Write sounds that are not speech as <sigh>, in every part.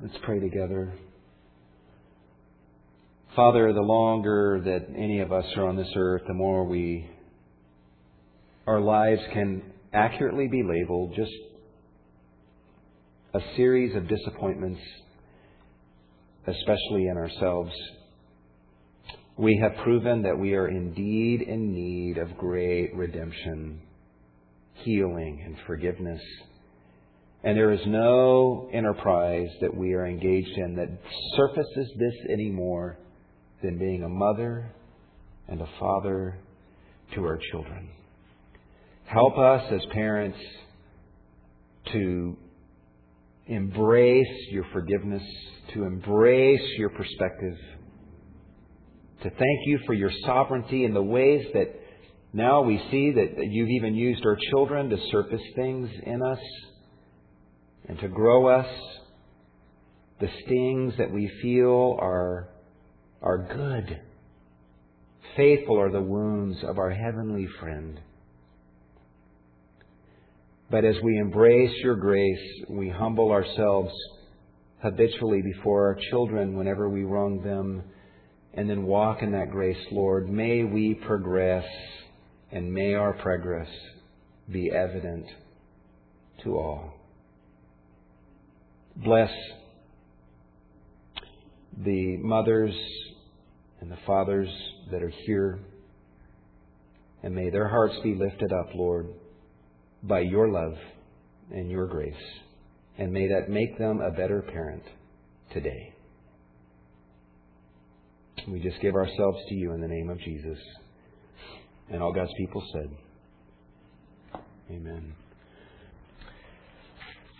Let's pray together. Father, the longer that any of us are on this earth, the more we, our lives can accurately be labeled just a series of disappointments, especially in ourselves. We have proven that we are indeed in need of great redemption, healing, and forgiveness. And there is no enterprise that we are engaged in that surfaces this any more than being a mother and a father to our children. Help us as parents to embrace your forgiveness, to embrace your perspective, to thank you for your sovereignty in the ways that now we see that you've even used our children to surface things in us and to grow us. The stings that we feel are, are good. Faithful are the wounds of our heavenly friend. But as we embrace your grace, we humble ourselves habitually before our children whenever we wrong them, and then walk in that grace, Lord. May we progress, and may our progress be evident to all. Bless the mothers and the fathers that are here. And may their hearts be lifted up, Lord, by your love and your grace. And may that make them a better parent today. We just give ourselves to you in the name of Jesus. And all God's people said, Amen.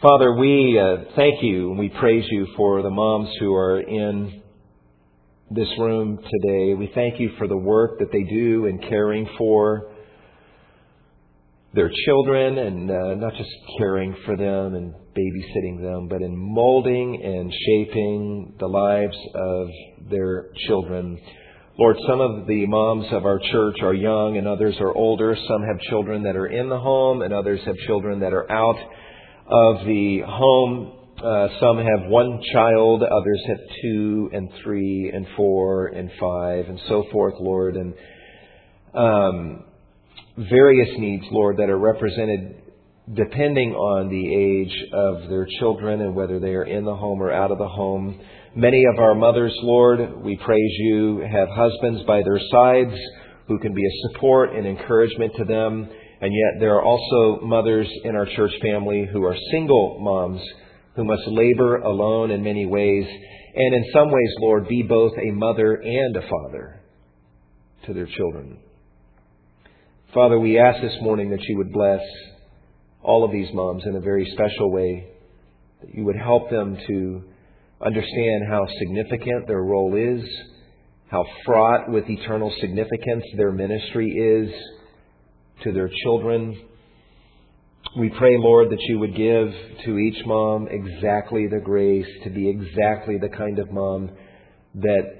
Father, we uh, thank you and we praise you for the moms who are in this room today. We thank you for the work that they do in caring for their children and uh, not just caring for them and babysitting them, but in molding and shaping the lives of their children. Lord, some of the moms of our church are young and others are older. Some have children that are in the home and others have children that are out of the home. Uh, some have one child, others have two and three and four and five and so forth, Lord. And um, various needs, Lord, that are represented depending on the age of their children and whether they are in the home or out of the home. Many of our mothers, Lord, we praise you, have husbands by their sides who can be a support and encouragement to them. And yet there are also mothers in our church family who are single moms who must labor alone in many ways. And in some ways, Lord, be both a mother and a father to their children. Father, we ask this morning that you would bless all of these moms in a very special way, that you would help them to understand how significant their role is, how fraught with eternal significance their ministry is to their children. We pray, Lord, that you would give to each mom exactly the grace to be exactly the kind of mom that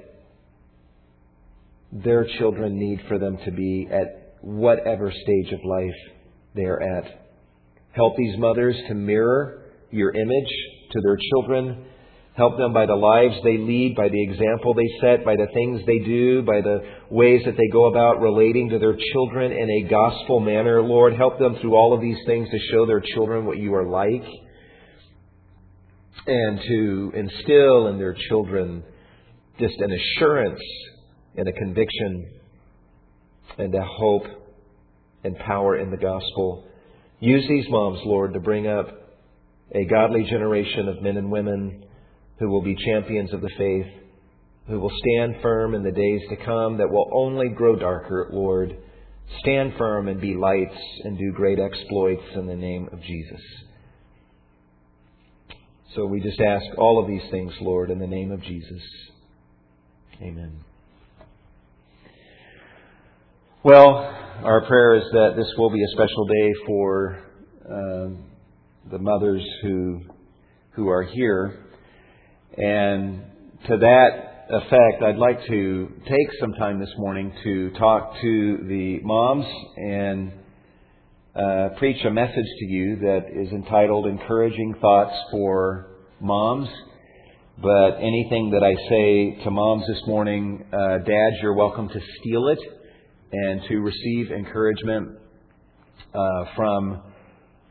their children need for them to be at whatever stage of life they are at. Help these mothers to mirror your image to their children Help them by the lives they lead, by the example they set, by the things they do, by the ways that they go about relating to their children in a gospel manner. Lord, help them through all of these things to show their children what you are like and to instill in their children just an assurance and a conviction and a hope and power in the gospel. Use these moms, Lord, to bring up a godly generation of men and women who will be champions of the faith, who will stand firm in the days to come that will only grow darker, Lord. Stand firm and be lights and do great exploits in the name of Jesus. So we just ask all of these things, Lord, in the name of Jesus. Amen. Well, our prayer is that this will be a special day for uh, the mothers who who are here. And to that effect, I'd like to take some time this morning to talk to the moms and uh, preach a message to you that is entitled Encouraging Thoughts for Moms. But anything that I say to moms this morning, uh, dads, you're welcome to steal it and to receive encouragement uh, from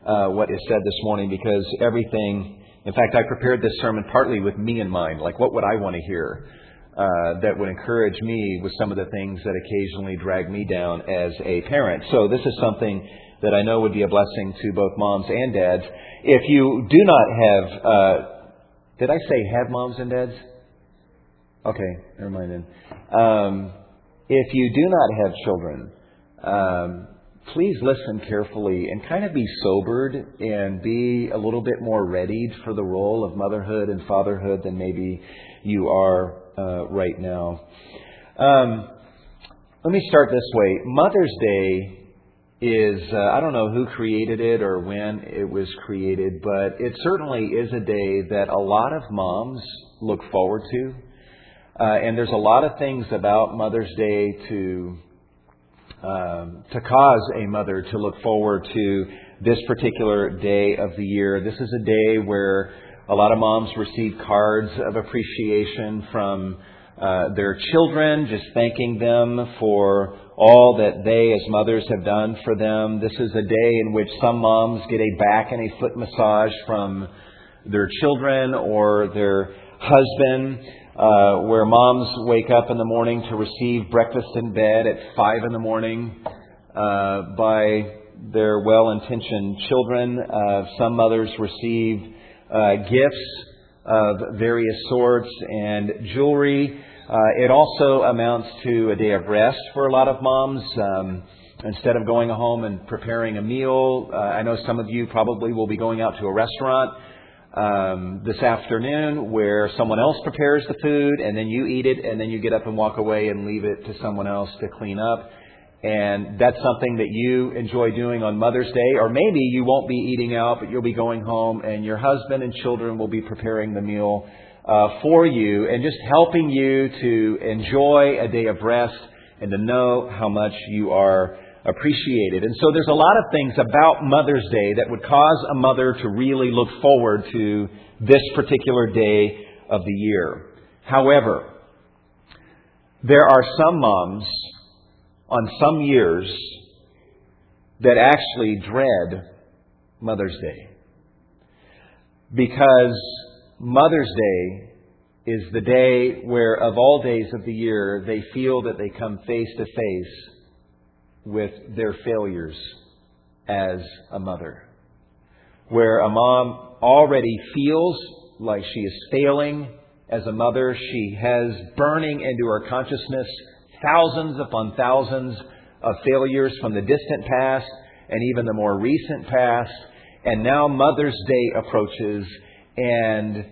uh, what is said this morning because everything, in fact, I prepared this sermon partly with me in mind. Like, what would I want to hear uh, that would encourage me with some of the things that occasionally drag me down as a parent? So, this is something that I know would be a blessing to both moms and dads. If you do not have, uh, did I say have moms and dads? Okay, never mind then. Um, if you do not have children, um, please listen carefully and kind of be sobered and be a little bit more readied for the role of motherhood and fatherhood than maybe you are uh, right now. Um, let me start this way Mother's Day is, uh, I don't know who created it or when it was created, but it certainly is a day that a lot of moms look forward to. Uh, and there's a lot of things about Mother's Day to um, to cause a mother to look forward to this particular day of the year. This is a day where a lot of moms receive cards of appreciation from uh, their children, just thanking them for all that they as mothers have done for them. This is a day in which some moms get a back and a foot massage from their children or their husband uh, where moms wake up in the morning to receive breakfast in bed at five in the morning uh, by their well-intentioned children. Uh, some mothers receive uh, gifts of various sorts and jewelry. Uh, it also amounts to a day of rest for a lot of moms. Um, instead of going home and preparing a meal, uh, I know some of you probably will be going out to a restaurant um, this afternoon where someone else prepares the food and then you eat it and then you get up and walk away and leave it to someone else to clean up. And that's something that you enjoy doing on Mother's Day. Or maybe you won't be eating out, but you'll be going home and your husband and children will be preparing the meal uh, for you and just helping you to enjoy a day of rest and to know how much you are appreciated. And so there's a lot of things about Mother's Day that would cause a mother to really look forward to this particular day of the year. However, there are some moms on some years that actually dread Mother's Day. Because Mother's Day is the day where, of all days of the year, they feel that they come face to face with their failures as a mother. Where a mom already feels like she is failing as a mother, she has burning into her consciousness thousands upon thousands of failures from the distant past and even the more recent past. And now Mother's Day approaches, and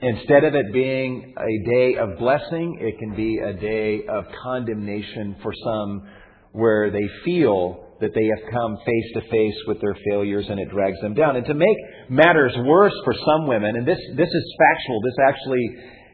instead of it being a day of blessing, it can be a day of condemnation for some where they feel that they have come face to face with their failures and it drags them down. And to make matters worse for some women, and this, this is factual, this actually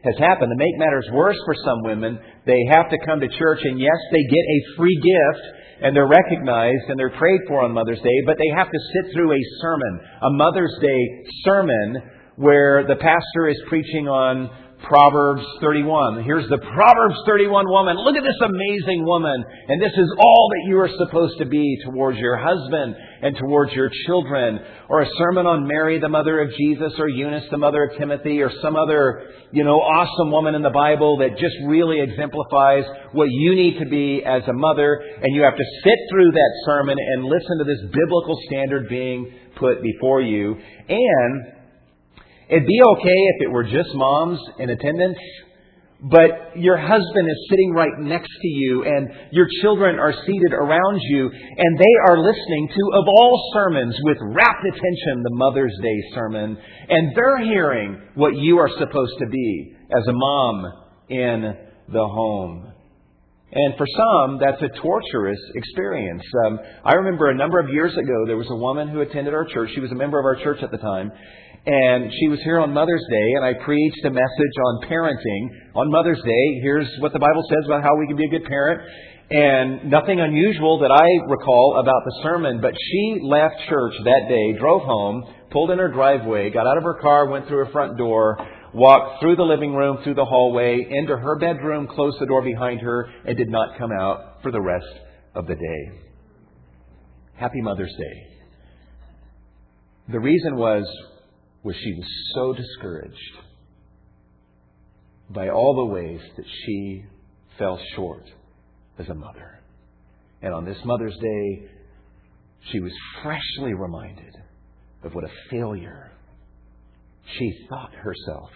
has happened. To make matters worse for some women, they have to come to church and yes, they get a free gift and they're recognized and they're prayed for on Mother's Day, but they have to sit through a sermon, a Mother's Day sermon where the pastor is preaching on Proverbs 31. Here's the Proverbs 31 woman. Look at this amazing woman. And this is all that you are supposed to be towards your husband and towards your children. Or a sermon on Mary, the mother of Jesus, or Eunice, the mother of Timothy, or some other, you know, awesome woman in the Bible that just really exemplifies what you need to be as a mother. And you have to sit through that sermon and listen to this biblical standard being put before you. And It'd be okay if it were just moms in attendance, but your husband is sitting right next to you and your children are seated around you and they are listening to, of all sermons, with rapt attention, the Mother's Day sermon. And they're hearing what you are supposed to be as a mom in the home. And for some, that's a torturous experience. Um, I remember a number of years ago, there was a woman who attended our church. She was a member of our church at the time. And she was here on Mother's Day, and I preached a message on parenting. On Mother's Day, here's what the Bible says about how we can be a good parent. And nothing unusual that I recall about the sermon, but she left church that day, drove home, pulled in her driveway, got out of her car, went through her front door, walked through the living room, through the hallway, into her bedroom, closed the door behind her, and did not come out for the rest of the day. Happy Mother's Day. The reason was, was she was so discouraged by all the ways that she fell short as a mother. And on this Mother's Day, she was freshly reminded of what a failure she thought herself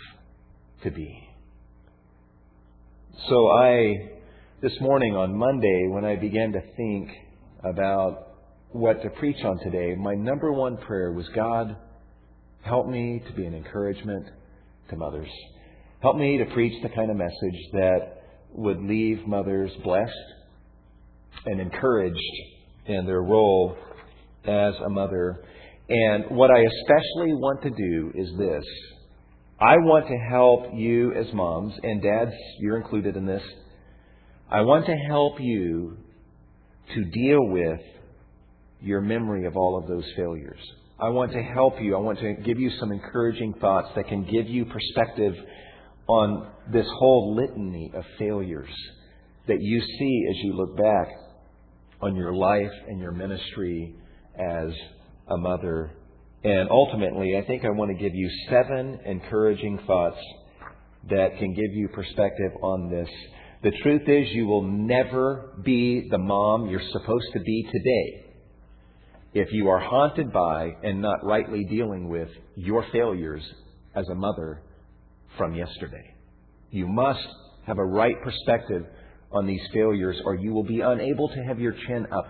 to be. So I, this morning on Monday, when I began to think about what to preach on today, my number one prayer was God, help me to be an encouragement to mothers. Help me to preach the kind of message that would leave mothers blessed and encouraged in their role as a mother. And what I especially want to do is this. I want to help you as moms, and dads, you're included in this. I want to help you to deal with your memory of all of those failures. I want to help you. I want to give you some encouraging thoughts that can give you perspective on this whole litany of failures that you see as you look back on your life and your ministry as a mother. And ultimately, I think I want to give you seven encouraging thoughts that can give you perspective on this. The truth is, you will never be the mom you're supposed to be today if you are haunted by and not rightly dealing with your failures as a mother from yesterday. You must have a right perspective on these failures, or you will be unable to have your chin up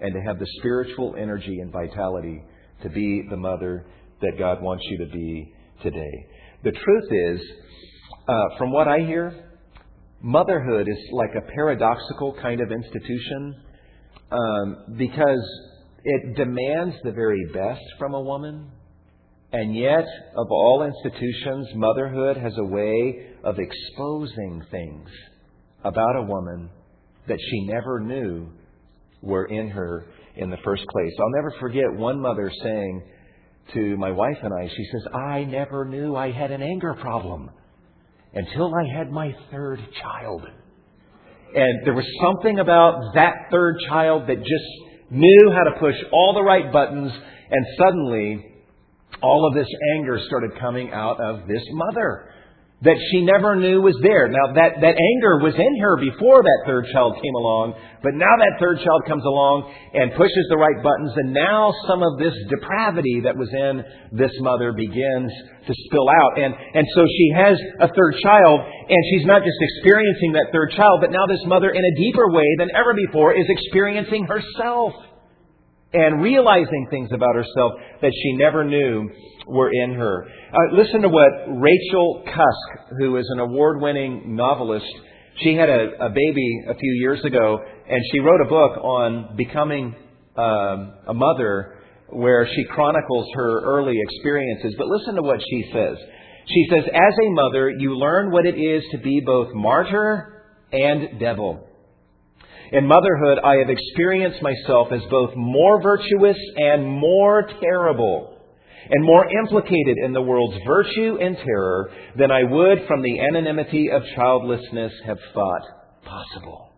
and to have the spiritual energy and vitality to be the mother that God wants you to be today. The truth is, uh, from what I hear, motherhood is like a paradoxical kind of institution um, because it demands the very best from a woman. And yet, of all institutions, motherhood has a way of exposing things about a woman that she never knew were in her in the first place. I'll never forget one mother saying to my wife and I, she says, I never knew I had an anger problem until I had my third child. And there was something about that third child that just knew how to push all the right buttons, and suddenly all of this anger started coming out of this mother that she never knew was there. Now, that, that anger was in her before that third child came along, but now that third child comes along and pushes the right buttons, and now some of this depravity that was in this mother begins to spill out. And, and so she has a third child, and she's not just experiencing that third child, but now this mother, in a deeper way than ever before, is experiencing herself and realizing things about herself that she never knew were in her. Uh, listen to what Rachel Cusk, who is an award winning novelist, she had a, a, baby a few years ago, and she wrote a book on becoming um, a mother where she chronicles her early experiences. But listen to what she says. She says, As a mother, you learn what it is to be both martyr and devil. In motherhood, I have experienced myself as both more virtuous and more terrible and more implicated in the world's virtue and terror than I would from the anonymity of childlessness have thought possible.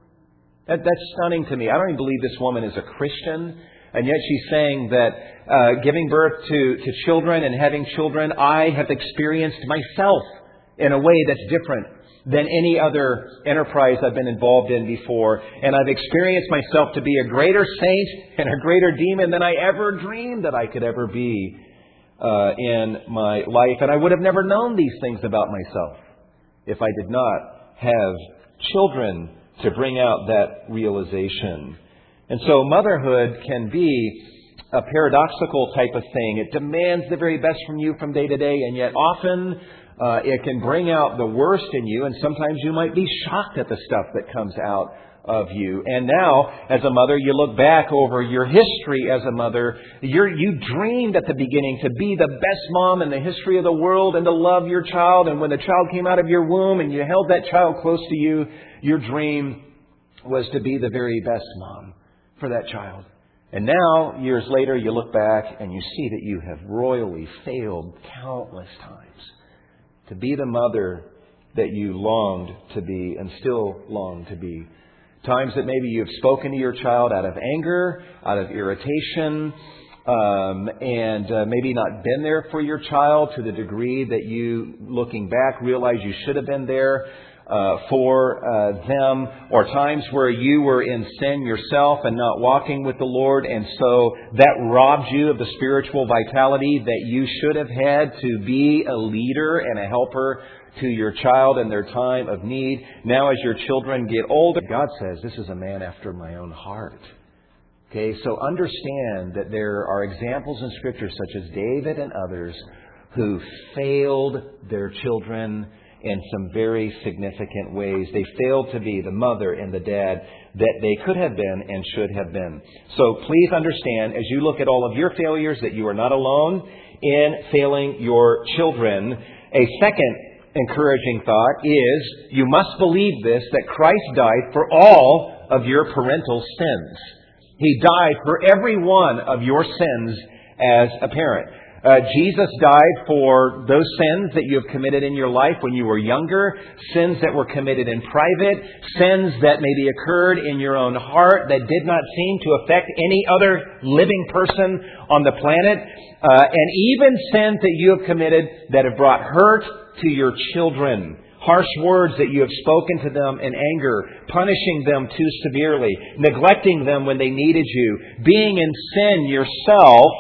That, that's stunning to me. I don't even believe this woman is a Christian, and yet she's saying that uh, giving birth to, to children and having children, I have experienced myself in a way that's different than any other enterprise I've been involved in before. And I've experienced myself to be a greater saint and a greater demon than I ever dreamed that I could ever be uh, in my life. And I would have never known these things about myself if I did not have children to bring out that realization. And so motherhood can be a paradoxical type of thing. It demands the very best from you from day to day, and yet often uh, it can bring out the worst in you, and sometimes you might be shocked at the stuff that comes out of you. And now, as a mother, you look back over your history as a mother. You're, you dreamed at the beginning to be the best mom in the history of the world and to love your child. And when the child came out of your womb and you held that child close to you, your dream was to be the very best mom for that child. And now, years later, you look back and you see that you have royally failed countless times to be the mother that you longed to be and still long to be. Times that maybe you've spoken to your child out of anger, out of irritation, um, and uh, maybe not been there for your child to the degree that you, looking back, realize you should have been there uh, for uh, them, or times where you were in sin yourself and not walking with the Lord, and so that robbed you of the spiritual vitality that you should have had to be a leader and a helper to your child in their time of need. Now, as your children get older, God says, This is a man after my own heart. Okay, so understand that there are examples in Scripture, such as David and others, who failed their children in some very significant ways. They failed to be the mother and the dad that they could have been and should have been. So please understand, as you look at all of your failures, that you are not alone in failing your children. A second encouraging thought is you must believe this that Christ died for all of your parental sins. He died for every one of your sins as a parent. Uh, Jesus died for those sins that you have committed in your life when you were younger, sins that were committed in private, sins that maybe occurred in your own heart that did not seem to affect any other living person on the planet, uh, and even sins that you have committed that have brought hurt to your children. Harsh words that you have spoken to them in anger, punishing them too severely, neglecting them when they needed you, being in sin yourself,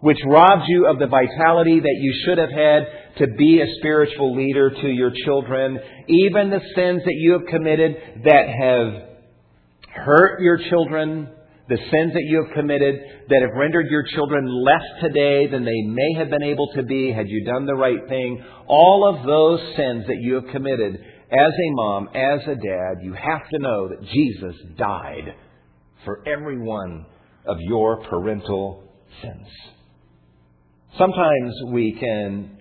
which robs you of the vitality that you should have had to be a spiritual leader to your children, even the sins that you have committed that have hurt your children, the sins that you have committed that have rendered your children less today than they may have been able to be had you done the right thing, all of those sins that you have committed as a mom, as a dad, you have to know that Jesus died for every one of your parental sins. Sometimes we can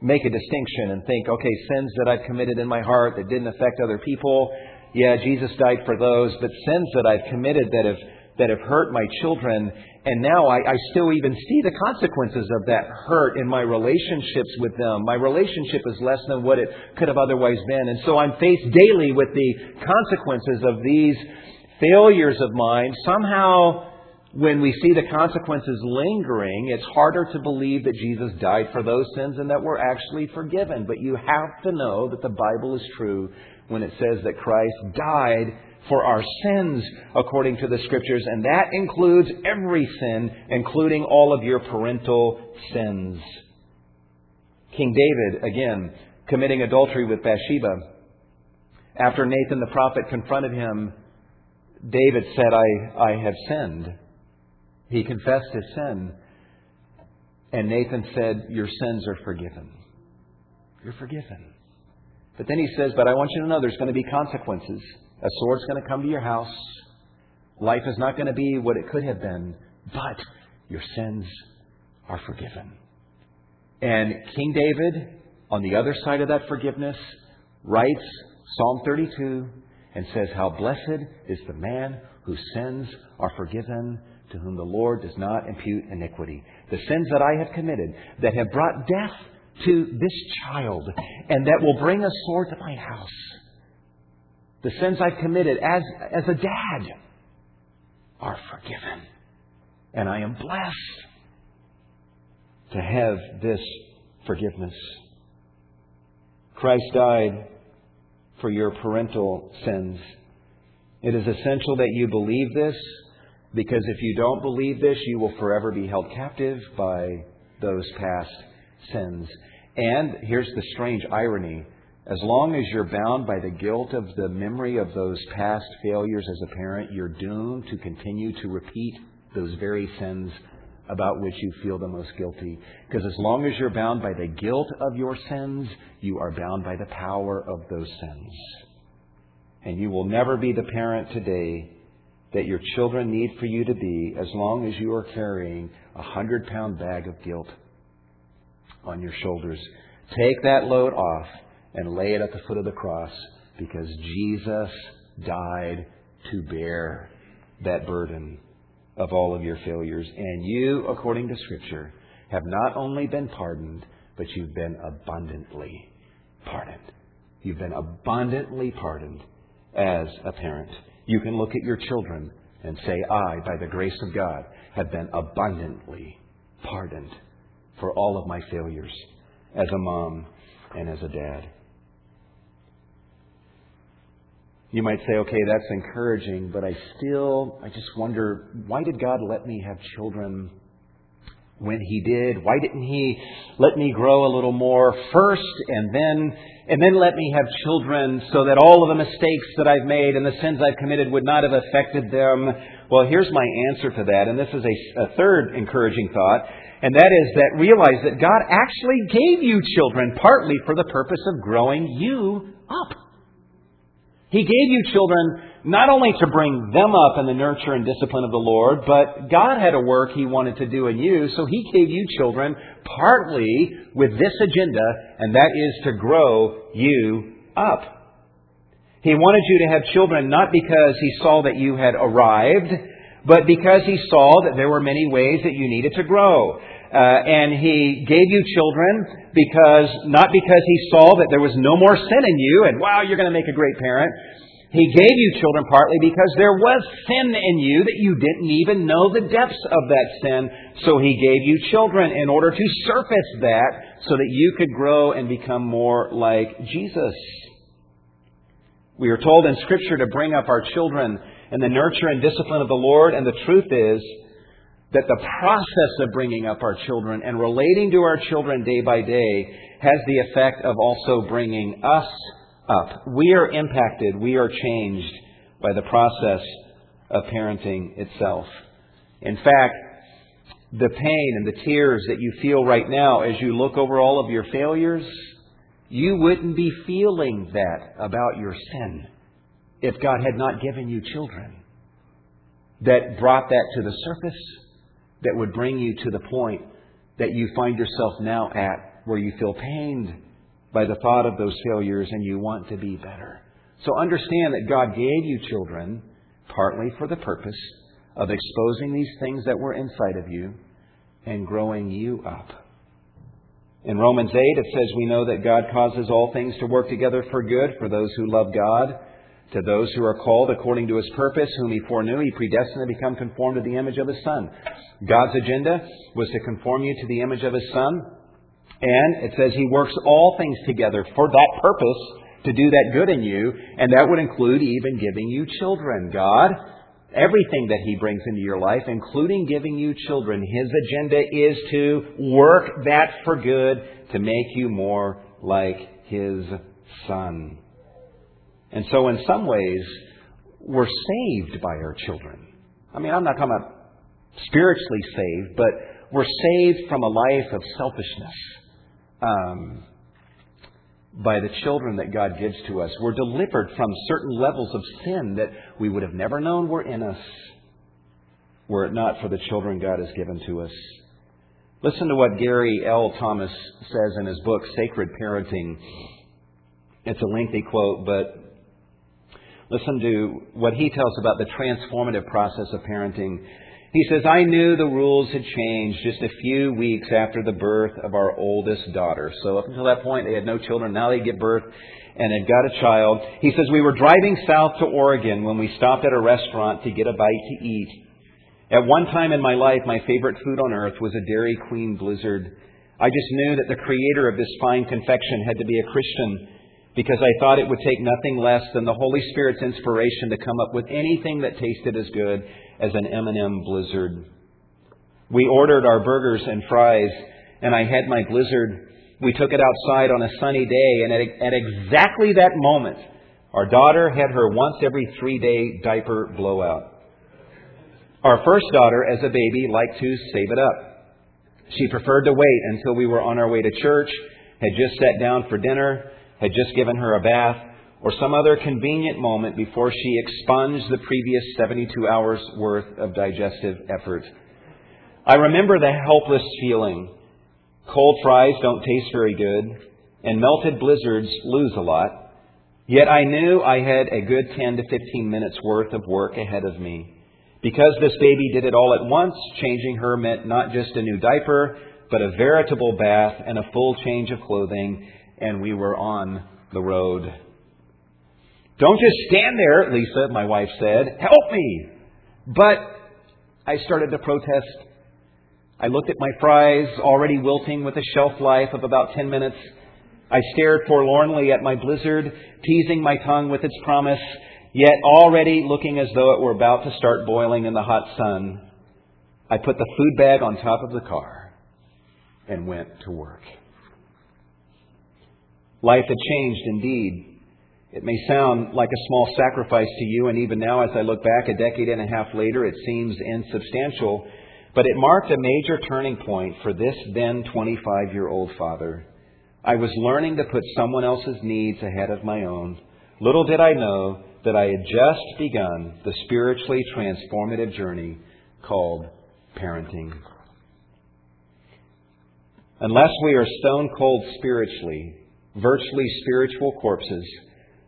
make a distinction and think, okay, sins that I've committed in my heart that didn't affect other people, yeah, Jesus died for those, but sins that I've committed that have that have hurt my children, and now I, I still even see the consequences of that hurt in my relationships with them. My relationship is less than what it could have otherwise been, and so I'm faced daily with the consequences of these failures of mine. Somehow, when we see the consequences lingering, it's harder to believe that Jesus died for those sins and that we're actually forgiven. But you have to know that the Bible is true when it says that Christ died for our sins according to the Scriptures, and that includes every sin, including all of your parental sins. King David, again, committing adultery with Bathsheba. After Nathan the prophet confronted him, David said, I, I have sinned. He confessed his sin. And Nathan said, Your sins are forgiven. You're forgiven. But then he says, But I want you to know there's going to be consequences. A sword's going to come to your house. Life is not going to be what it could have been, but your sins are forgiven. And King David, on the other side of that forgiveness, writes Psalm 32 and says, How blessed is the man whose sins are forgiven, to whom the Lord does not impute iniquity. The sins that I have committed that have brought death to this child and that will bring a sword to my house the sins I've committed as, as a dad are forgiven. And I am blessed to have this forgiveness. Christ died for your parental sins. It is essential that you believe this because if you don't believe this, you will forever be held captive by those past sins. And here's the strange irony as long as you're bound by the guilt of the memory of those past failures as a parent, you're doomed to continue to repeat those very sins about which you feel the most guilty. Because as long as you're bound by the guilt of your sins, you are bound by the power of those sins. And you will never be the parent today that your children need for you to be as long as you are carrying a hundred pound bag of guilt on your shoulders. Take that load off and lay it at the foot of the cross because Jesus died to bear that burden of all of your failures. And you, according to Scripture, have not only been pardoned, but you've been abundantly pardoned. You've been abundantly pardoned as a parent. You can look at your children and say, I, by the grace of God, have been abundantly pardoned for all of my failures as a mom and as a dad. You might say, okay, that's encouraging, but I still, I just wonder, why did God let me have children when He did? Why didn't He let me grow a little more first and then, and then let me have children so that all of the mistakes that I've made and the sins I've committed would not have affected them? Well, here's my answer to that, and this is a, a third encouraging thought, and that is that realize that God actually gave you children partly for the purpose of growing you up. He gave you children not only to bring them up in the nurture and discipline of the Lord, but God had a work He wanted to do in you, so He gave you children partly with this agenda, and that is to grow you up. He wanted you to have children not because He saw that you had arrived, but because He saw that there were many ways that you needed to grow. Uh, and he gave you children because, not because he saw that there was no more sin in you and wow, you're going to make a great parent. He gave you children partly because there was sin in you that you didn't even know the depths of that sin. So he gave you children in order to surface that so that you could grow and become more like Jesus. We are told in Scripture to bring up our children in the nurture and discipline of the Lord, and the truth is, that the process of bringing up our children and relating to our children day by day has the effect of also bringing us up. We are impacted, we are changed by the process of parenting itself. In fact, the pain and the tears that you feel right now as you look over all of your failures, you wouldn't be feeling that about your sin if God had not given you children that brought that to the surface that would bring you to the point that you find yourself now at where you feel pained by the thought of those failures and you want to be better. So understand that God gave you children partly for the purpose of exposing these things that were inside of you and growing you up. In Romans 8, it says, We know that God causes all things to work together for good for those who love God to those who are called according to his purpose, whom he foreknew, he predestined to become conformed to the image of his Son. God's agenda was to conform you to the image of his Son. And it says he works all things together for that purpose to do that good in you. And that would include even giving you children. God, everything that he brings into your life, including giving you children, his agenda is to work that for good to make you more like his Son. And so, in some ways, we're saved by our children. I mean, I'm not talking about spiritually saved, but we're saved from a life of selfishness um, by the children that God gives to us. We're delivered from certain levels of sin that we would have never known were in us were it not for the children God has given to us. Listen to what Gary L. Thomas says in his book, Sacred Parenting. It's a lengthy quote, but Listen to what he tells about the transformative process of parenting. He says, I knew the rules had changed just a few weeks after the birth of our oldest daughter. So up until that point, they had no children. Now they get birth and had got a child. He says, We were driving south to Oregon when we stopped at a restaurant to get a bite to eat. At one time in my life, my favorite food on earth was a Dairy Queen Blizzard. I just knew that the creator of this fine confection had to be a Christian because I thought it would take nothing less than the Holy Spirit's inspiration to come up with anything that tasted as good as an M&M Blizzard. We ordered our burgers and fries, and I had my Blizzard. We took it outside on a sunny day, and at, at exactly that moment, our daughter had her once every three day diaper blowout. Our first daughter, as a baby, liked to save it up. She preferred to wait until we were on our way to church, had just sat down for dinner, had just given her a bath, or some other convenient moment before she expunged the previous 72 hours worth of digestive effort. I remember the helpless feeling. Cold fries don't taste very good, and melted blizzards lose a lot. Yet I knew I had a good 10 to 15 minutes worth of work ahead of me. Because this baby did it all at once, changing her meant not just a new diaper, but a veritable bath and a full change of clothing and we were on the road. Don't just stand there, Lisa, my wife said. Help me! But I started to protest. I looked at my fries, already wilting with a shelf life of about 10 minutes. I stared forlornly at my blizzard, teasing my tongue with its promise, yet already looking as though it were about to start boiling in the hot sun. I put the food bag on top of the car and went to work. Life had changed indeed. It may sound like a small sacrifice to you, and even now, as I look back a decade and a half later, it seems insubstantial, but it marked a major turning point for this then 25 year old father. I was learning to put someone else's needs ahead of my own. Little did I know that I had just begun the spiritually transformative journey called parenting. Unless we are stone cold spiritually, virtually spiritual corpses,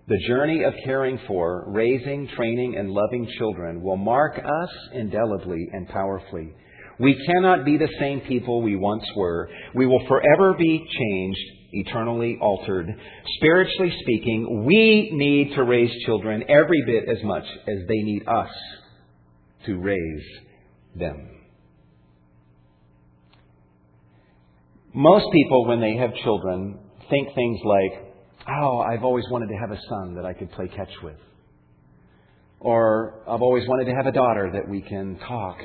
the journey of caring for, raising, training, and loving children will mark us indelibly and powerfully. We cannot be the same people we once were. We will forever be changed, eternally altered. Spiritually speaking, we need to raise children every bit as much as they need us to raise them. Most people, when they have children, think things like, oh, I've always wanted to have a son that I could play catch with. Or I've always wanted to have a daughter that we can talk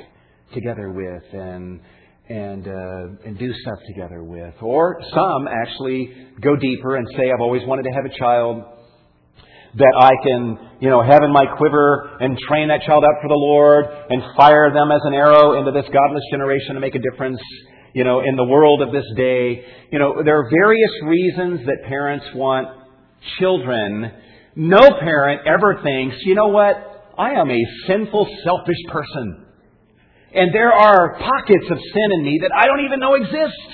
together with and and uh, and do stuff together with. Or some actually go deeper and say, I've always wanted to have a child that I can, you know, have in my quiver and train that child up for the Lord and fire them as an arrow into this godless generation to make a difference you know, in the world of this day. You know, there are various reasons that parents want children. No parent ever thinks, you know what? I am a sinful, selfish person. And there are pockets of sin in me that I don't even know exist.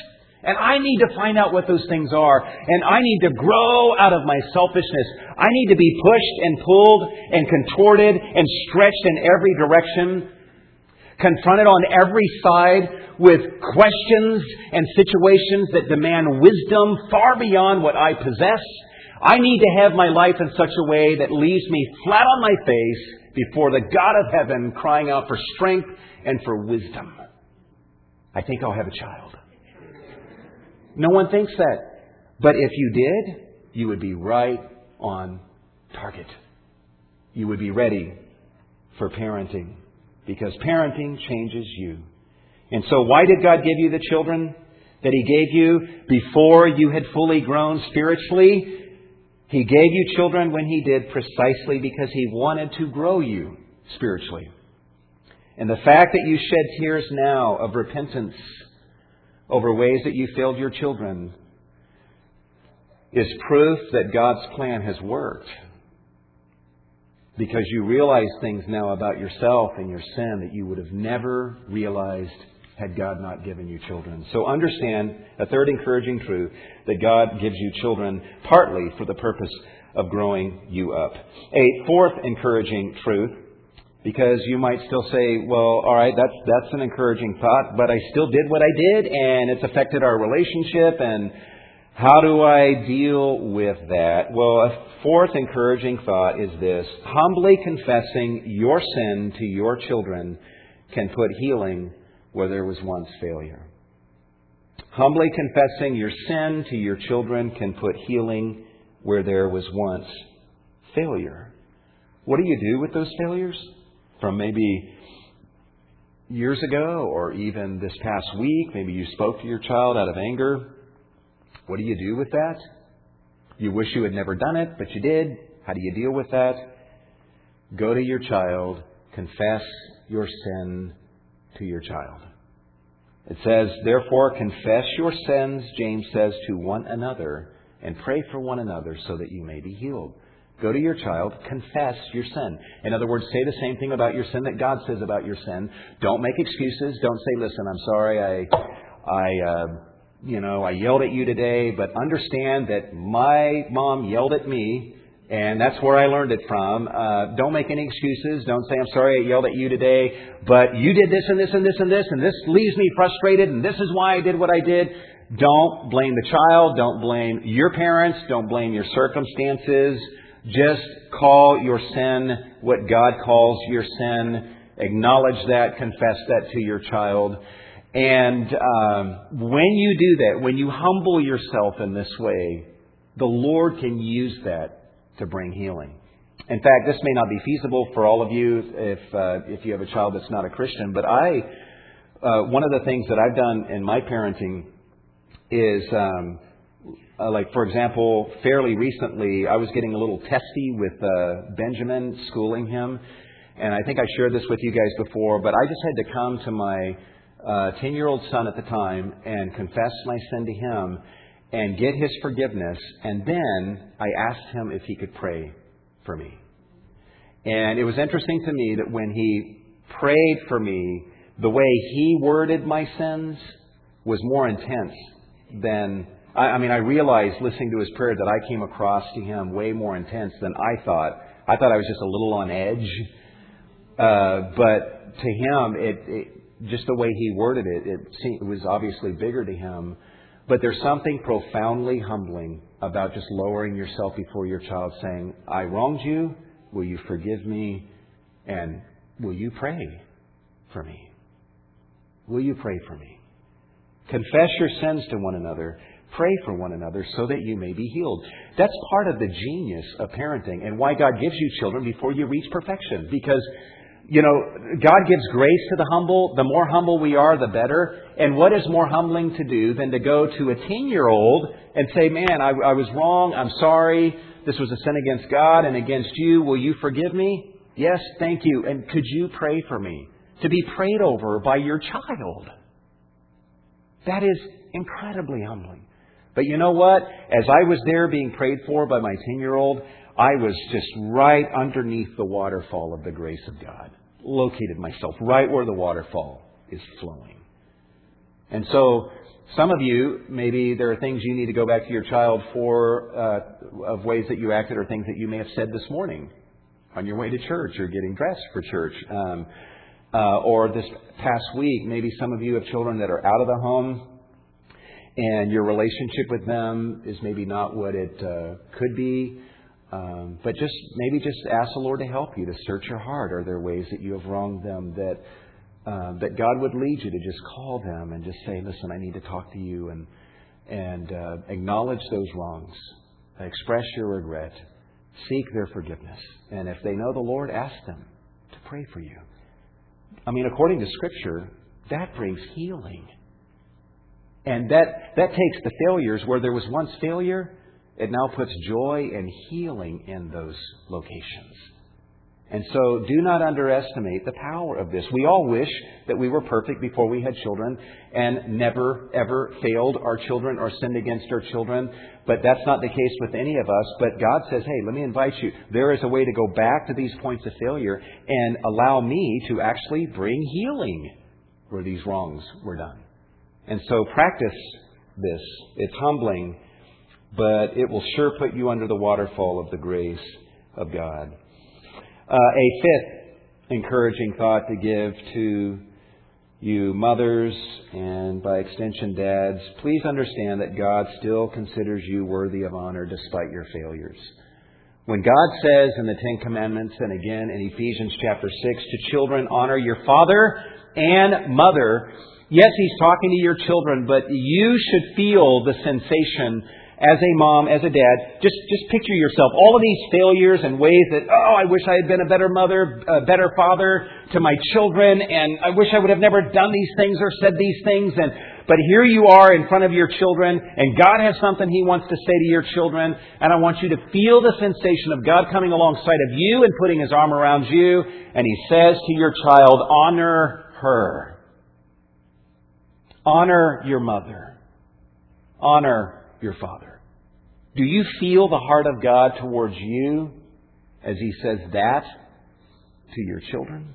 And I need to find out what those things are. And I need to grow out of my selfishness. I need to be pushed and pulled and contorted and stretched in every direction, confronted on every side with questions and situations that demand wisdom far beyond what I possess. I need to have my life in such a way that leaves me flat on my face before the God of heaven crying out for strength and for wisdom. I think I'll have a child. No one thinks that. But if you did, you would be right on target. You would be ready for parenting because parenting changes you. And so, why did God give you the children that He gave you before you had fully grown spiritually? He gave you children when He did precisely because He wanted to grow you spiritually. And the fact that you shed tears now of repentance over ways that you failed your children is proof that God's plan has worked. Because you realize things now about yourself and your sin that you would have never realized had God not given you children. So understand a third encouraging truth that God gives you children partly for the purpose of growing you up. A fourth encouraging truth, because you might still say, well, all right, that's, that's an encouraging thought, but I still did what I did and it's affected our relationship and how do I deal with that? Well, a fourth encouraging thought is this. Humbly confessing your sin to your children can put healing where there was once failure. Humbly confessing your sin to your children can put healing where there was once failure. What do you do with those failures? From maybe years ago or even this past week, maybe you spoke to your child out of anger. What do you do with that? You wish you had never done it, but you did. How do you deal with that? Go to your child, confess your sin to your child. It says, Therefore, confess your sins, James says, to one another, and pray for one another so that you may be healed. Go to your child, confess your sin. In other words, say the same thing about your sin that God says about your sin. Don't make excuses. Don't say, "Listen, I'm sorry. I, I, uh, you know, I yelled at you today, but understand that my mom yelled at me, and that's where I learned it from. Uh, don't make any excuses. Don't say, I'm sorry I yelled at you today, but you did this and this and this and this, and this leaves me frustrated, and this is why I did what I did. don't blame the child, don't blame your parents, don't blame your circumstances. Just call your sin what God calls your sin. Acknowledge that, confess that to your child. And um, when you do that, when you humble yourself in this way, the Lord can use that to bring healing. In fact, this may not be feasible for all of you if uh, if you have a child that's not a Christian. But I, uh, one of the things that I've done in my parenting is, um, uh, like for example, fairly recently, I was getting a little testy with uh, Benjamin, schooling him, and I think I shared this with you guys before. But I just had to come to my uh, ten-year-old son at the time and confess my sin to him and get his forgiveness, and then I asked him if he could pray for me. And it was interesting to me that when he prayed for me, the way he worded my sins was more intense than, I, I mean, I realized listening to his prayer that I came across to him way more intense than I thought. I thought I was just a little on edge. Uh, but to him, it, it, just the way he worded it, it, seemed, it was obviously bigger to him. But there's something profoundly humbling about just lowering yourself before your child saying, I wronged you. Will you forgive me? And will you pray for me? Will you pray for me? Confess your sins to one another. Pray for one another so that you may be healed. That's part of the genius of parenting and why God gives you children before you reach perfection. Because you know, God gives grace to the humble. The more humble we are, the better. And what is more humbling to do than to go to a 10 year old and say, Man, I, I was wrong. I'm sorry. This was a sin against God and against you. Will you forgive me? Yes, thank you. And could you pray for me? To be prayed over by your child. That is incredibly humbling. But you know what? As I was there being prayed for by my 10 year old, I was just right underneath the waterfall of the grace of God. Located myself right where the waterfall is flowing. And so, some of you, maybe there are things you need to go back to your child for, uh, of ways that you acted or things that you may have said this morning on your way to church or getting dressed for church. Um, uh, or this past week, maybe some of you have children that are out of the home and your relationship with them is maybe not what it uh, could be. Um, but just maybe just ask the Lord to help you to search your heart. Are there ways that you have wronged them that uh, that God would lead you to just call them and just say, "Listen, I need to talk to you," and and uh, acknowledge those wrongs, express your regret, seek their forgiveness, and if they know the Lord, ask them to pray for you. I mean, according to Scripture, that brings healing. And that, that takes the failures where there was once failure it now puts joy and healing in those locations. And so do not underestimate the power of this. We all wish that we were perfect before we had children and never, ever failed our children or sinned against our children. But that's not the case with any of us. But God says, hey, let me invite you. There is a way to go back to these points of failure and allow me to actually bring healing where these wrongs were done. And so practice this. It's humbling but it will sure put you under the waterfall of the grace of God. Uh, a fifth encouraging thought to give to you mothers and by extension dads, please understand that God still considers you worthy of honor despite your failures. When God says in the Ten Commandments and again in Ephesians chapter 6 to children, honor your father and mother, yes, He's talking to your children, but you should feel the sensation as a mom, as a dad, just, just picture yourself, all of these failures and ways that, oh, I wish I had been a better mother, a better father to my children, and I wish I would have never done these things or said these things, and, but here you are in front of your children, and God has something He wants to say to your children, and I want you to feel the sensation of God coming alongside of you and putting His arm around you, and He says to your child, honor her. Honor your mother. Honor your father. Do you feel the heart of God towards you as He says that to your children?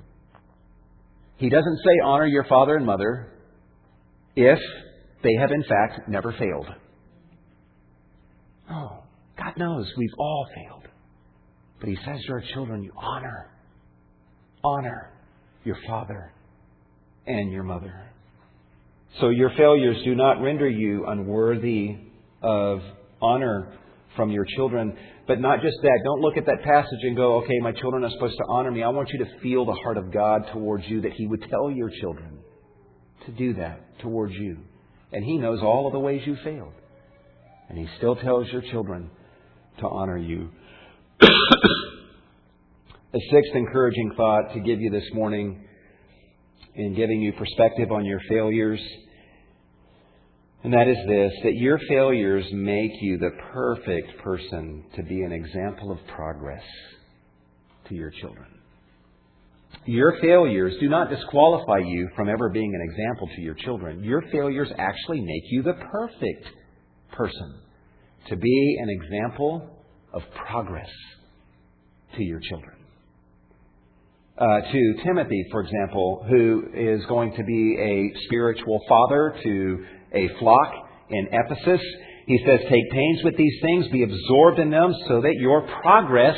He doesn't say honor your father and mother if they have in fact never failed. Oh, God knows we've all failed. But He says to our children, you honor, honor your father and your mother. So your failures do not render you unworthy of honor from your children. But not just that. Don't look at that passage and go, okay, my children are supposed to honor me. I want you to feel the heart of God towards you, that He would tell your children to do that towards you. And He knows all of the ways you failed. And He still tells your children to honor you. <coughs> A sixth encouraging thought to give you this morning in giving you perspective on your failures and that is this that your failures make you the perfect person to be an example of progress to your children. Your failures do not disqualify you from ever being an example to your children. Your failures actually make you the perfect person to be an example of progress to your children. Uh, to Timothy, for example, who is going to be a spiritual father to a flock in Ephesus. He says, Take pains with these things, be absorbed in them, so that your progress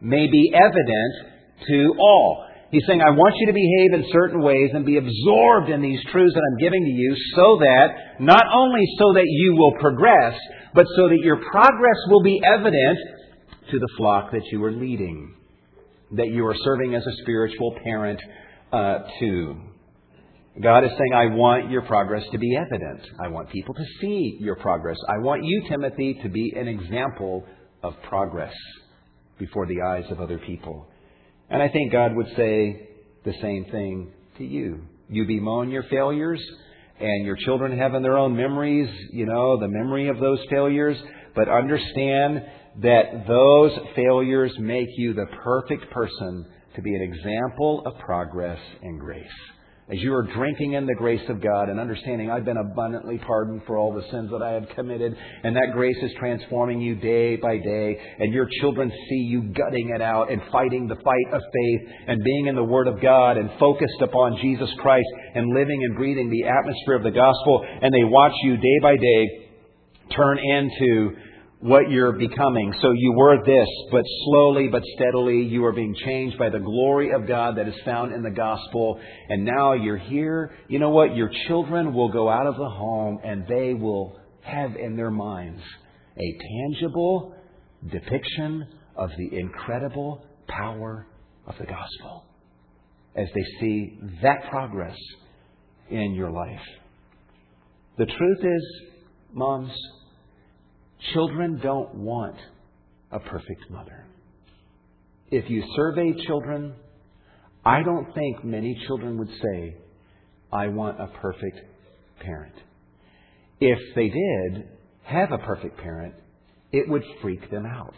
may be evident to all. He's saying, I want you to behave in certain ways and be absorbed in these truths that I'm giving to you so that, not only so that you will progress, but so that your progress will be evident to the flock that you are leading, that you are serving as a spiritual parent uh, to. God is saying, I want your progress to be evident. I want people to see your progress. I want you, Timothy, to be an example of progress before the eyes of other people. And I think God would say the same thing to you. You bemoan your failures, and your children have in their own memories, you know, the memory of those failures, but understand that those failures make you the perfect person to be an example of progress and grace as you are drinking in the grace of God and understanding I've been abundantly pardoned for all the sins that I have committed, and that grace is transforming you day by day, and your children see you gutting it out and fighting the fight of faith and being in the Word of God and focused upon Jesus Christ and living and breathing the atmosphere of the gospel, and they watch you day by day turn into what you're becoming. So you were this, but slowly but steadily you are being changed by the glory of God that is found in the gospel. And now you're here. You know what? Your children will go out of the home and they will have in their minds a tangible depiction of the incredible power of the gospel as they see that progress in your life. The truth is, moms, Children don't want a perfect mother. If you survey children, I don't think many children would say, I want a perfect parent. If they did have a perfect parent, it would freak them out.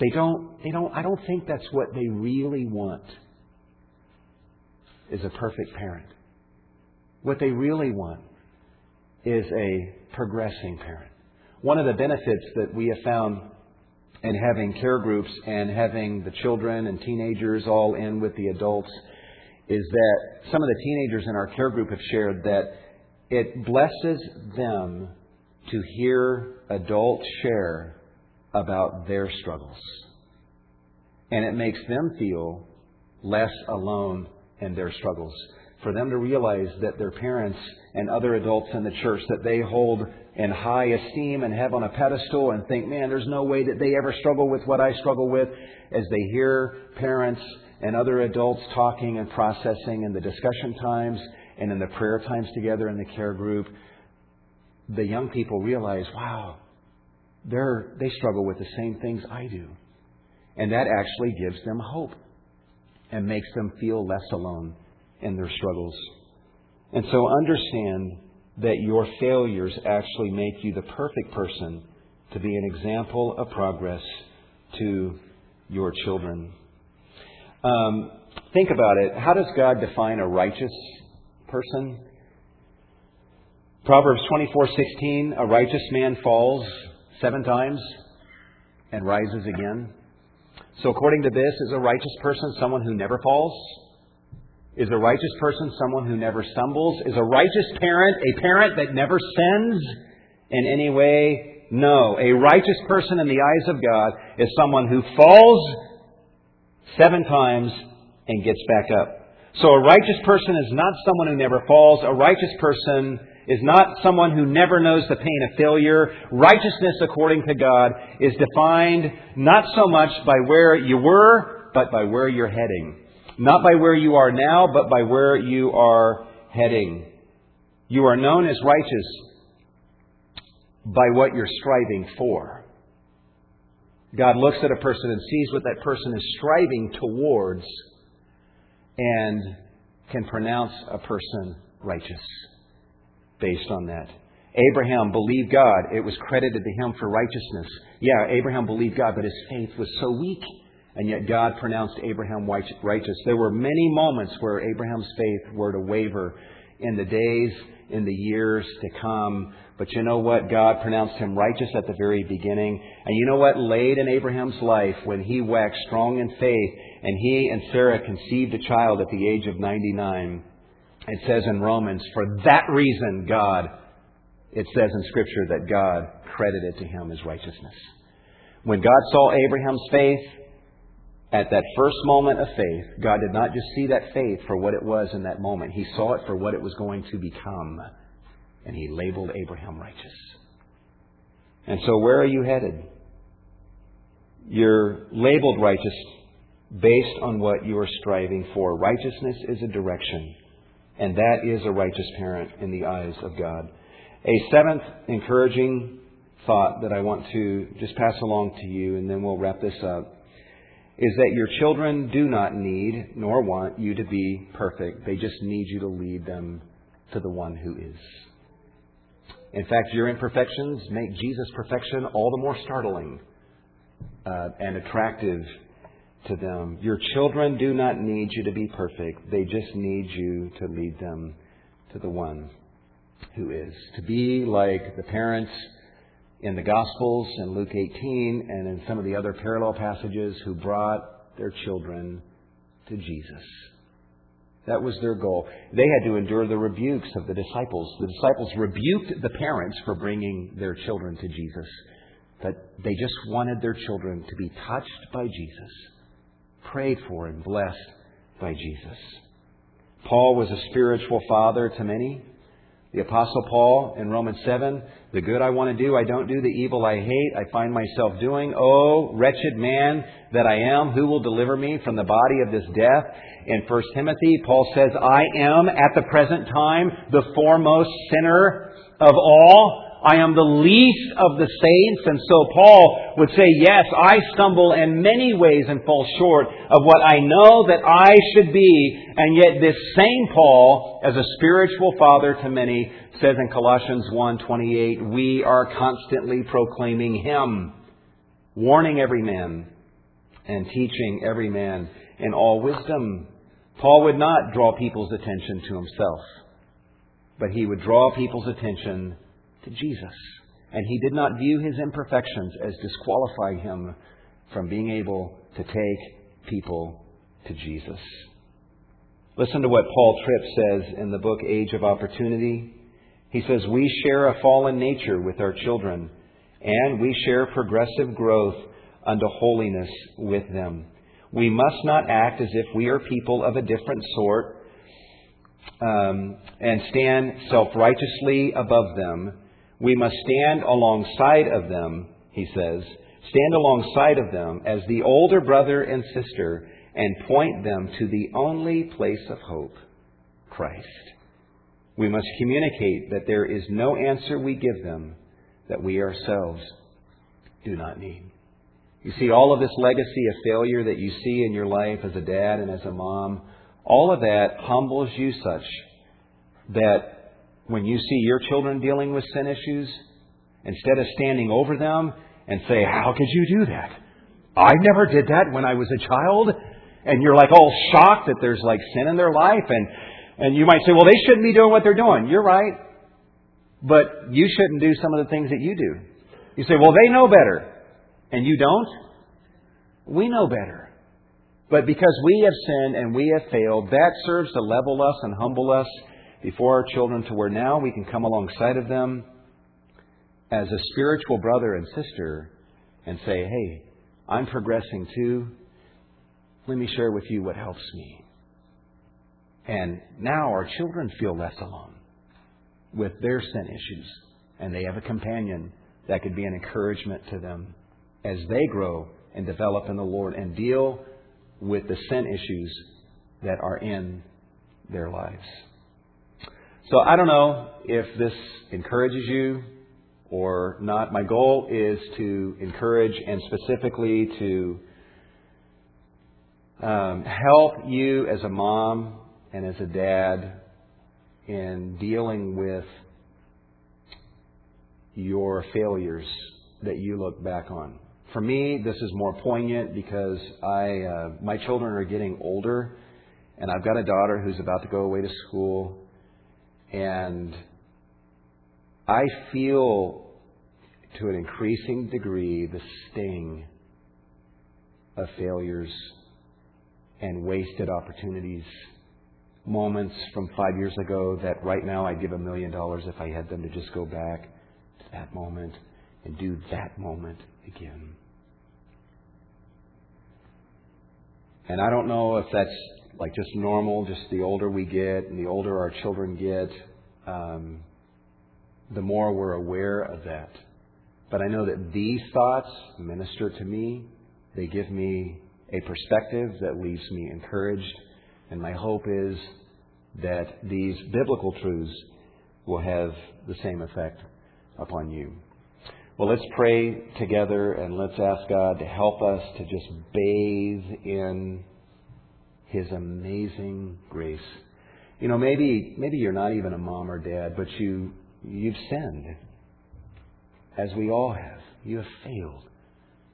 They don't, they don't, I don't think that's what they really want is a perfect parent. What they really want is a progressing parent. One of the benefits that we have found in having care groups and having the children and teenagers all in with the adults is that some of the teenagers in our care group have shared that it blesses them to hear adults share about their struggles. And it makes them feel less alone in their struggles. For them to realize that their parents and other adults in the church that they hold in high esteem and have on a pedestal and think, man, there's no way that they ever struggle with what I struggle with, as they hear parents and other adults talking and processing in the discussion times and in the prayer times together in the care group, the young people realize, wow, they're, they struggle with the same things I do. And that actually gives them hope and makes them feel less alone in their struggles. And so understand that your failures actually make you the perfect person to be an example of progress to your children. Um, think about it. How does God define a righteous person? Proverbs 24:16, a righteous man falls seven times and rises again. So according to this, is a righteous person someone who never falls? Is a righteous person someone who never stumbles? Is a righteous parent a parent that never sins in any way? No. A righteous person in the eyes of God is someone who falls seven times and gets back up. So a righteous person is not someone who never falls. A righteous person is not someone who never knows the pain of failure. Righteousness, according to God, is defined not so much by where you were, but by where you're heading. Not by where you are now, but by where you are heading. You are known as righteous by what you're striving for. God looks at a person and sees what that person is striving towards and can pronounce a person righteous based on that. Abraham believed God. It was credited to him for righteousness. Yeah, Abraham believed God, but his faith was so weak. And yet God pronounced Abraham righteous. There were many moments where Abraham's faith were to waver in the days, in the years to come. But you know what? God pronounced him righteous at the very beginning. And you know what? Late in Abraham's life, when he waxed strong in faith, and he and Sarah conceived a child at the age of 99, it says in Romans, for that reason, God, it says in Scripture that God credited to him his righteousness. When God saw Abraham's faith, at that first moment of faith, God did not just see that faith for what it was in that moment. He saw it for what it was going to become. And He labeled Abraham righteous. And so, where are you headed? You're labeled righteous based on what you are striving for. Righteousness is a direction, and that is a righteous parent in the eyes of God. A seventh encouraging thought that I want to just pass along to you, and then we'll wrap this up, is that your children do not need nor want you to be perfect. They just need you to lead them to the one who is. In fact, your imperfections make Jesus' perfection all the more startling uh, and attractive to them. Your children do not need you to be perfect. They just need you to lead them to the one who is. To be like the parents in the Gospels in Luke 18 and in some of the other parallel passages who brought their children to Jesus. That was their goal. They had to endure the rebukes of the disciples. The disciples rebuked the parents for bringing their children to Jesus. But they just wanted their children to be touched by Jesus prayed for and blessed by Jesus. Paul was a spiritual father to many. The Apostle Paul in Romans 7 The good I want to do, I don't do. The evil I hate, I find myself doing. Oh, wretched man that I am, who will deliver me from the body of this death? In 1 Timothy, Paul says, I am at the present time the foremost sinner of all. I am the least of the saints. And so Paul would say, yes, I stumble in many ways and fall short of what I know that I should be. And yet this same Paul, as a spiritual father to many, says in Colossians 1:28, we are constantly proclaiming him, warning every man and teaching every man in all wisdom. Paul would not draw people's attention to himself, but he would draw people's attention to Jesus. And he did not view his imperfections as disqualifying him from being able to take people to Jesus. Listen to what Paul Tripp says in the book Age of Opportunity. He says, We share a fallen nature with our children, and we share progressive growth unto holiness with them. We must not act as if we are people of a different sort um, and stand self righteously above them we must stand alongside of them, he says, stand alongside of them as the older brother and sister and point them to the only place of hope, Christ. We must communicate that there is no answer we give them that we ourselves do not need. You see, all of this legacy of failure that you see in your life as a dad and as a mom, all of that humbles you such that when you see your children dealing with sin issues, instead of standing over them and say, How could you do that? I never did that when I was a child. And you're like all shocked that there's like sin in their life. And, and you might say, Well, they shouldn't be doing what they're doing. You're right. But you shouldn't do some of the things that you do. You say, Well, they know better. And you don't? We know better. But because we have sinned and we have failed, that serves to level us and humble us before our children to where now we can come alongside of them as a spiritual brother and sister and say, hey, I'm progressing too. Let me share with you what helps me. And now our children feel less alone with their sin issues. And they have a companion that could be an encouragement to them as they grow and develop in the Lord and deal with the sin issues that are in their lives. So I don't know if this encourages you or not. My goal is to encourage and specifically to um, help you as a mom and as a dad in dealing with your failures that you look back on. For me, this is more poignant because I uh, my children are getting older, and I've got a daughter who's about to go away to school, and I feel to an increasing degree the sting of failures and wasted opportunities. Moments from five years ago that right now I'd give a million dollars if I had them to just go back to that moment and do that moment again. And I don't know if that's like just normal, just the older we get and the older our children get, um, the more we're aware of that. But I know that these thoughts minister to me. They give me a perspective that leaves me encouraged. And my hope is that these biblical truths will have the same effect upon you. Well, let's pray together and let's ask God to help us to just bathe in His amazing grace. You know, maybe maybe you're not even a mom or dad, but you you've sinned, as we all have. You have failed.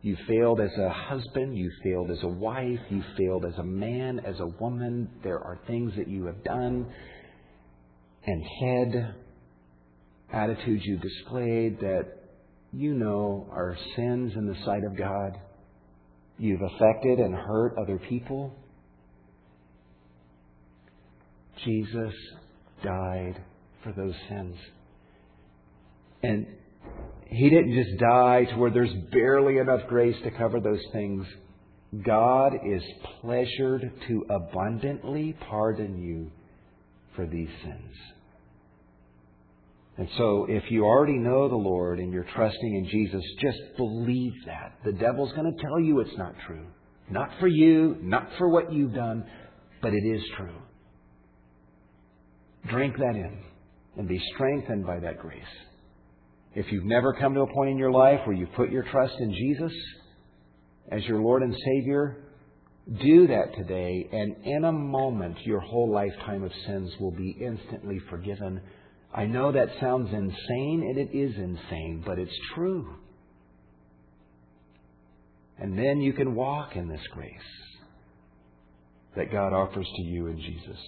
You failed as a husband. You failed as a wife. You failed as a man, as a woman. There are things that you have done and said, attitudes you displayed that you know are sins in the sight of God. You've affected and hurt other people. Jesus died for those sins. And He didn't just die to where there's barely enough grace to cover those things. God is pleasured to abundantly pardon you for these sins. And so, if you already know the Lord and you're trusting in Jesus, just believe that. The devil's going to tell you it's not true. Not for you, not for what you've done, but it is true. Drink that in and be strengthened by that grace. If you've never come to a point in your life where you've put your trust in Jesus as your Lord and Savior, do that today, and in a moment, your whole lifetime of sins will be instantly forgiven I know that sounds insane, and it is insane, but it's true. And then you can walk in this grace that God offers to you in Jesus.